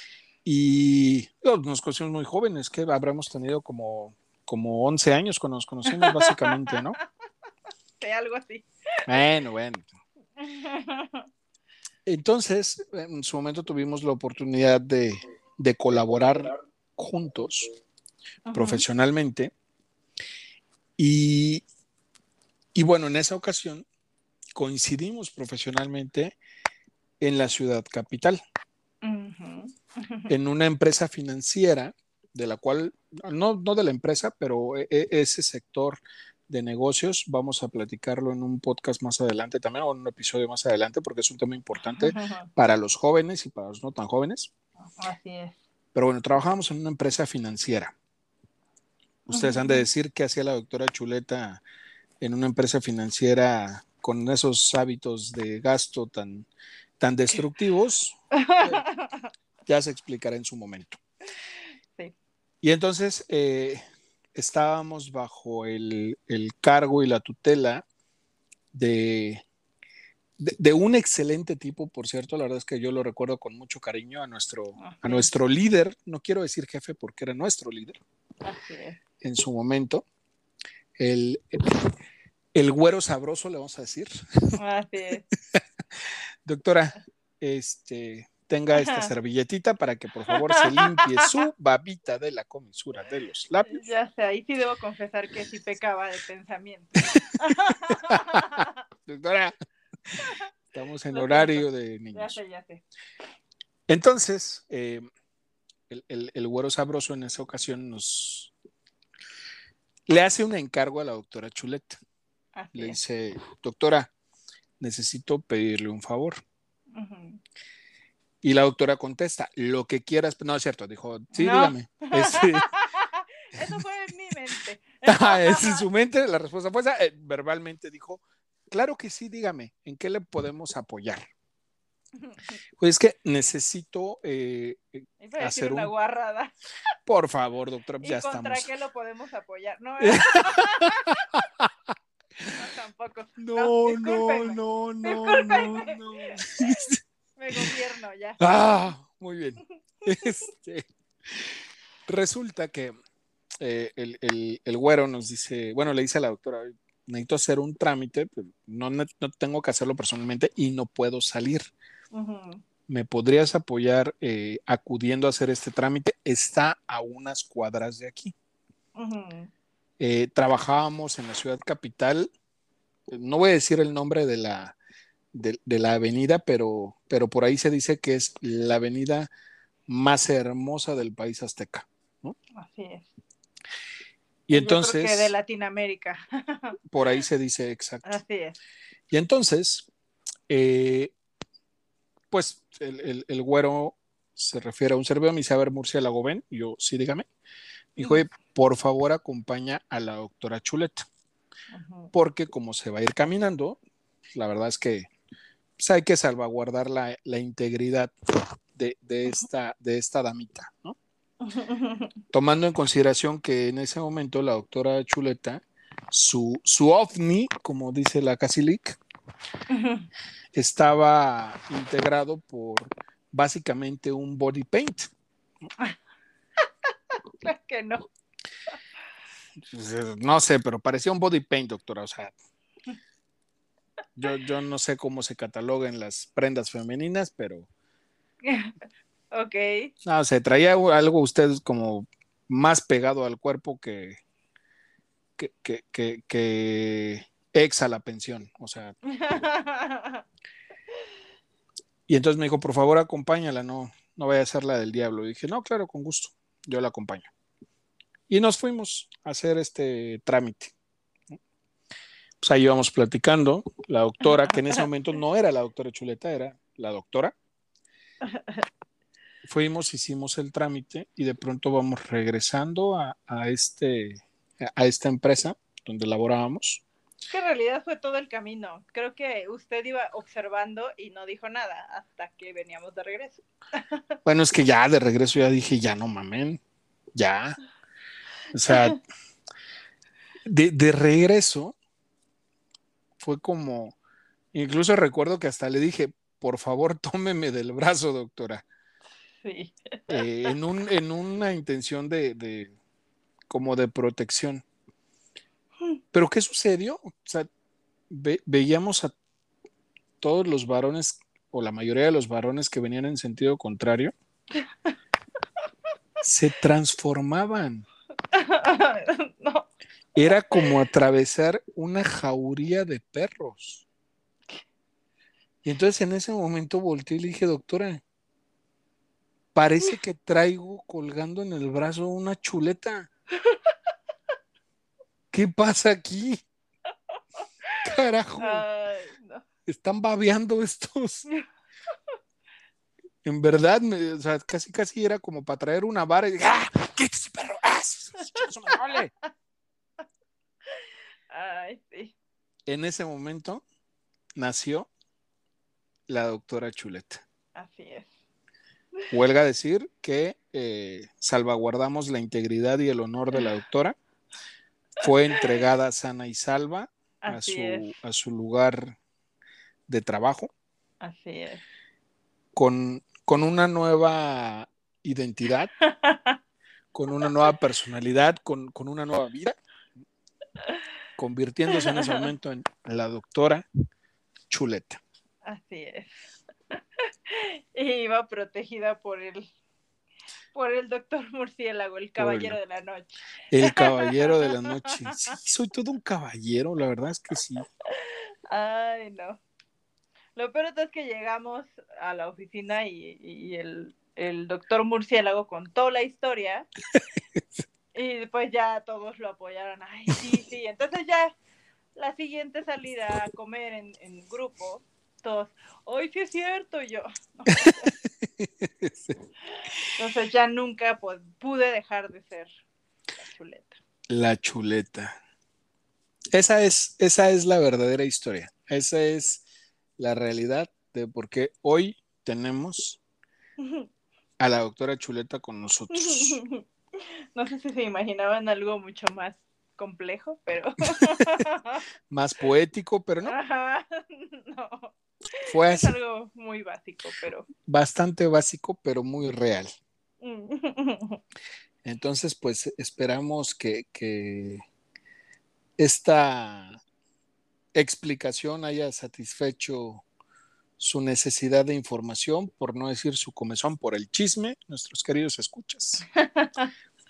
Y nos conocimos muy jóvenes, que habremos tenido como, como 11 años cuando nos conocimos, básicamente, ¿no? Sí, algo así. Bueno, bueno. Entonces, en su momento tuvimos la oportunidad de, de colaborar juntos, profesionalmente. Y, y, bueno, en esa ocasión coincidimos profesionalmente en la ciudad capital. En una empresa financiera, de la cual, no, no de la empresa, pero e, ese sector de negocios, vamos a platicarlo en un podcast más adelante también, o en un episodio más adelante, porque es un tema importante para los jóvenes y para los no tan jóvenes. Así es. Pero bueno, trabajamos en una empresa financiera. Ustedes uh -huh. han de decir qué hacía la doctora Chuleta en una empresa financiera con esos hábitos de gasto tan, tan destructivos. ya se explicará en su momento. Sí. Y entonces eh, estábamos bajo el, el, cargo y la tutela de, de, de, un excelente tipo, por cierto, la verdad es que yo lo recuerdo con mucho cariño a nuestro, a nuestro líder, no quiero decir jefe porque era nuestro líder. Así es en su momento. El, el, el, güero sabroso, le vamos a decir. Así es. Doctora, este, tenga esta servilletita para que por favor se limpie su babita de la comisura de los labios. Ya sé, ahí sí debo confesar que sí pecaba de pensamiento. Doctora, estamos en horario de niños. Ya sé, ya sé. Entonces, eh, el, el, el güero sabroso en esa ocasión nos le hace un encargo a la doctora Chuleta. Así Le dice, doctora, necesito pedirle un favor. Ujú. Y la doctora contesta, lo que quieras. No, es cierto, dijo, sí, No. dígame. Este, Eso fue en mi mente. ah, es en su mente, la respuesta fue esa. Eh, verbalmente dijo, claro que sí, dígame, ¿en qué le podemos apoyar? Pues es que necesito, eh, eh, Hacer una un- guarrada. por favor, doctora, ¿Y ya contra estamos. qué lo podemos apoyar? No, no tampoco. No, no, no, no, no, no. Me gobierno ya. Ah, muy bien. Este, resulta que eh, el, el- el güero nos dice, bueno, le dice a la doctora, necesito hacer un trámite, pero no, no tengo que hacerlo personalmente y no puedo salir. ¿Me podrías apoyar eh, acudiendo a hacer este trámite? Está a unas cuadras de aquí. Eh, trabajábamos en la ciudad capital. No voy a decir el nombre de la, de, de la avenida, pero, pero por ahí se dice que es la avenida más hermosa del país azteca. Así es. Y Yo creo entonces, que de Latinoamérica. por ahí se dice exacto. Así es. Y entonces, eh, pues el, el- el güero se refiere a un servidor, me dice, a ver, murciélago, ven. Y yo, sí, dígame. Dijo, "Oye, por favor, acompaña a la doctora Chuleta. Porque como se va a ir caminando, la verdad es que pues, hay que salvaguardar la, la integridad de, de esta, de esta damita, ¿no? Tomando en consideración que en ese momento la doctora Chuleta, su, su ovni, como dice la Casilic, estaba integrado por básicamente un body paint. Claro que no. Pues, eh, No sé, pero parecía un body paint, doctora. O sea, yo, yo no sé cómo se catalogan las prendas femeninas, pero ok. no sé, traía algo usted como más pegado al cuerpo que, que, que, que, que ex a la pensión. O sea, y entonces me dijo, por favor, acompáñala, no, no vaya a ser la del diablo. Y dije, no, claro, con gusto, yo la acompaño. Y nos fuimos a hacer este trámite. Pues ahí íbamos platicando, la doctora, que en ese momento no era la doctora Chuleta, era la doctora. Fuimos, hicimos el trámite y de pronto vamos regresando a, a este, a esta empresa donde laborábamos. que en realidad fue todo el camino. Creo que usted iba observando y no dijo nada hasta que veníamos de regreso. Bueno, es que ya de regreso ya dije, ya no mamen, ya. O sea, de, de regreso fue como, incluso recuerdo que hasta le dije, por favor, tómeme del brazo, doctora, Sí. eh, en, un, en una intención de, de, como de protección. Pero ¿qué sucedió? O sea, ve- veíamos a todos los varones, o la mayoría de los varones que venían en sentido contrario, se transformaban. no. Era como atravesar una jauría de perros. Y entonces en ese momento volteé y le dije, doctora, parece que traigo colgando en el brazo una chuleta. ¿Qué pasa aquí? Carajo, Ay, no. están babeando estos. En verdad, me- o sea, casi casi era como para traer una vara y dije, ¡ah! ¡Quítese, perro! ¡Ah! En ese momento nació la doctora Chuleta. Así es. Huelga decir que eh, salvaguardamos la integridad y el honor de la doctora. Fue entregada sana y salva a su, a su lugar de trabajo Así es. con, con una nueva identidad, con una nueva personalidad, con, con una nueva vida, convirtiéndose en ese momento en la doctora Chuleta. Así es. y iba protegida por el por el doctor murciélago, el caballero de la noche. El caballero de la noche. Sí, soy todo un caballero, la verdad es que sí. Ay, no. Lo peor es que llegamos a la oficina y, el, el, doctor murciélago contó la historia y después ya todos lo apoyaron. Ay, sí, sí. Entonces ya la siguiente salida a comer en, en grupo, todos, hoy sí es cierto, yo. Entonces ya nunca pude dejar de ser la chuleta. La chuleta. Esa es, esa es la verdadera historia. Esa es la realidad de por qué hoy tenemos a la doctora Chuleta con nosotros. No sé si se imaginaban algo mucho más complejo, pero... más poético, pero no. no. Fue Es algo muy básico, pero. Bastante básico, pero muy real. Entonces, pues esperamos que, que esta explicación haya satisfecho su necesidad de información, por no decir su comezón por el chisme, nuestros queridos escuchas.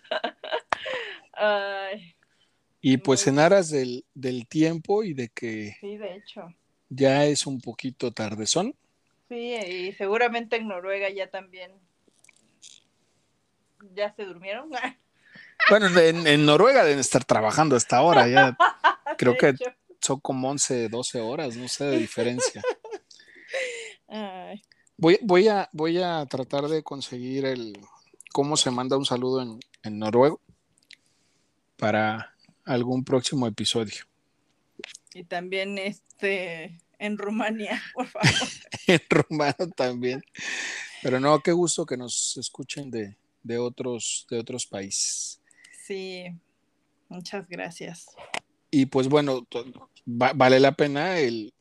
y pues en aras del, del, tiempo y de que sí, de hecho ya es un poquito tardezón. Sí, y seguramente en Noruega ya también. ¿Ya se durmieron? Bueno, en, Noruega deben estar trabajando hasta ahora, ya creo que son como 11, 12 horas, no sé de diferencia. Voy, voy, a, voy a tratar de conseguir el cómo se manda un saludo en, en noruego para algún próximo episodio. Y también este en Rumania, por favor. en rumano también. Pero no, qué gusto que nos escuchen de, de otros, de otros países. Sí, muchas gracias. Y pues bueno, vale la pena el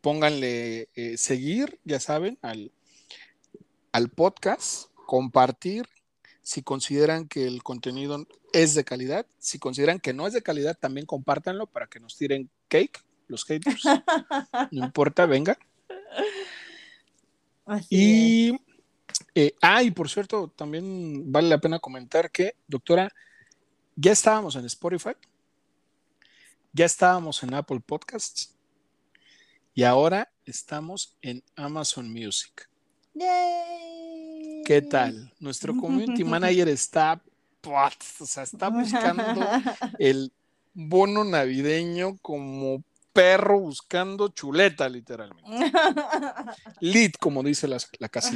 pónganle eh, seguir, ya saben, al, al podcast, compartir si consideran que el contenido es de calidad. Si consideran que no es de calidad, también compártanlo para que nos tiren cake, los haters. no importa, venga. y, eh, ah, y por cierto, también vale la pena comentar que, doctora, ya estábamos en Spotify, ya estábamos en Apple Podcasts y ahora estamos en Amazon Music. ¿Qué tal? Nuestro community manager está, o sea, está buscando el bono navideño como perro buscando chuleta, literalmente. Lead, como dice la, la casa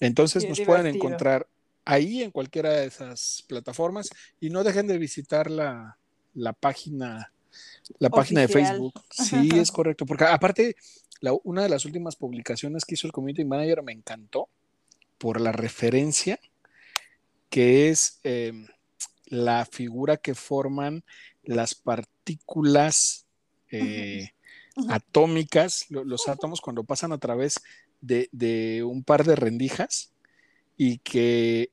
Entonces nos pueden encontrar ahí en cualquiera de esas plataformas y no dejen de visitar la, la página la página de Facebook. Sí, es correcto, porque aparte una de las últimas publicaciones que hizo el Community Manager me encantó por la referencia que es em, la figura que forman las partículas eh, atómicas, los átomos cuando pasan a través de, un par de rendijas y que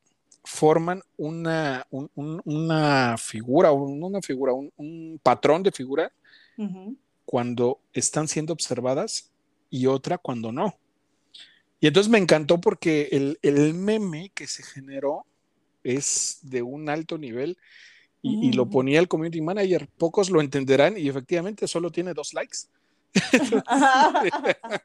forman una, una figura, una figura, un, patrón de figura cuando están siendo observadas y otra cuando no. Y entonces me encantó porque el, meme que se generó es de un alto nivel y, lo ponía el community manager. Pocos lo entenderán y efectivamente solo tiene dos likes.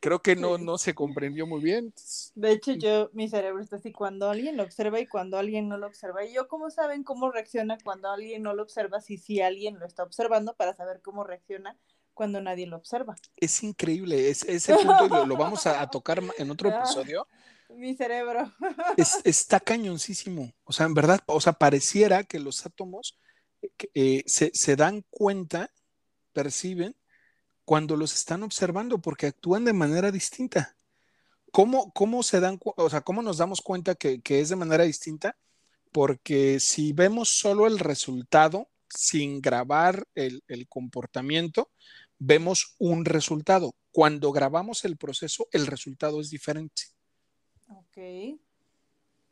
Creo que no, no se comprendió muy bien. De hecho, yo, mi cerebro está así cuando alguien lo observa y cuando alguien no lo observa. Y yo, ¿cómo saben cómo reacciona cuando alguien no lo observa? Si, si alguien lo está observando para saber cómo reacciona cuando nadie lo observa. Es increíble, es, ese punto lo, vamos a, tocar en otro ah, episodio. Mi cerebro. está cañoncísimo. O sea, en verdad, o sea, pareciera que los átomos eh, se, dan cuenta, perciben, cuando los están observando, porque actúan de manera distinta. ¿Cómo, cómo se dan, o sea, cómo nos damos cuenta que, es de manera distinta? Porque si vemos solo el resultado sin grabar el, el comportamiento, vemos un resultado. Cuando grabamos el proceso, el resultado es diferente. Ok.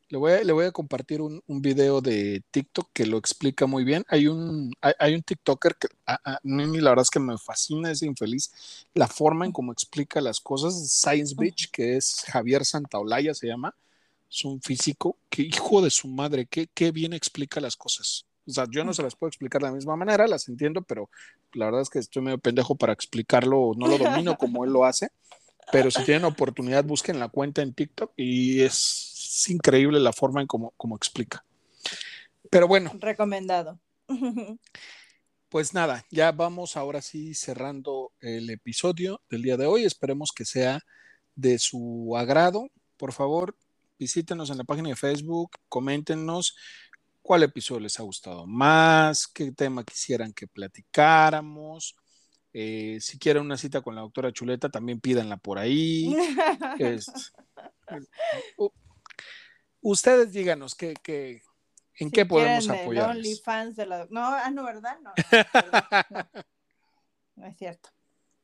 Le voy, a, le voy a compartir un, un, video de TikTok que lo explica muy bien. Hay un, hay, hay un TikToker que a, a, mí la verdad es que me fascina, es infeliz, la forma en cómo explica las cosas. Science Beach, que es Javier Santaolalla, se llama. Es un físico que, hijo de su madre, qué, qué bien explica las cosas. O sea, yo no se las puedo explicar de la misma manera, las entiendo, pero la verdad es que estoy medio pendejo para explicarlo, no lo domino como él lo hace. Pero si tienen oportunidad, busquen la cuenta en TikTok y es, es increíble la forma en cómo, cómo explica. Pero bueno. Recomendado. Pues nada, ya vamos ahora sí cerrando el episodio del día de hoy. Esperemos que sea de su agrado. Por favor, visítenos en la página de Facebook, coméntenos cuál episodio les ha gustado más, qué tema quisieran que platicáramos. Eh, si quieren una cita con la doctora Chuleta, también pídanla por ahí. es, uh, ustedes díganos qué, qué, en si qué podemos apoyar. de la... No, ah, no, ¿verdad? No, no, no es cierto.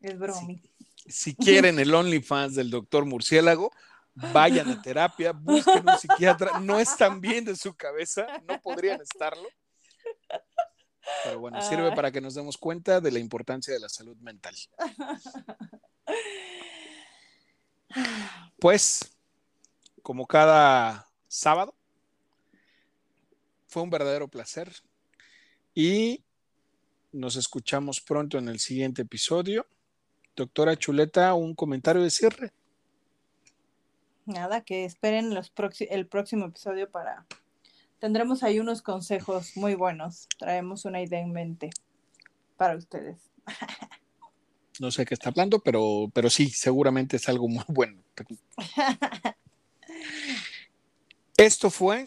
Es bromi. Si, si quieren el OnlyFans del doctor Murciélago, vayan a terapia, busquen un psiquiatra, no están bien de su cabeza, no podrían estarlo. Pero bueno, sirve para que nos demos cuenta de la importancia de la salud mental. Pues, como cada sábado, fue un verdadero placer y nos escuchamos pronto en el siguiente episodio. Doctora Chuleta, un comentario de cierre. Nada, que esperen los el próximo episodio para... Tendremos ahí unos consejos muy buenos. Traemos una idea en mente para ustedes. No sé qué está hablando, pero, pero sí, seguramente es algo muy bueno. Esto fue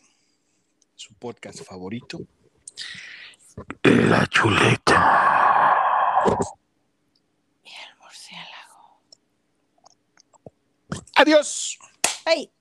su podcast favorito. La chuleta. Y el murciélago. Adiós. Hey.